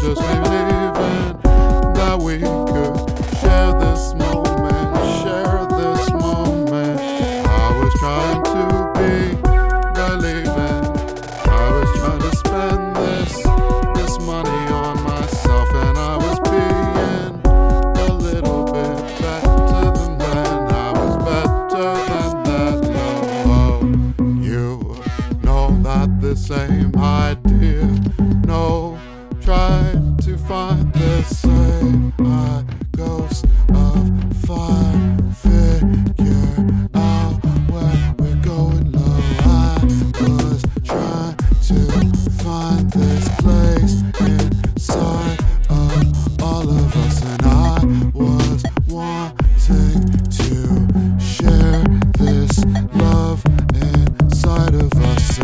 just me living that we could share this moment, share this moment. I was trying to be believing, I was trying to spend this this money on myself, and I was being a little bit better than that. I was better than that. No, oh, you know that the same idea. No find the same eye, ghost of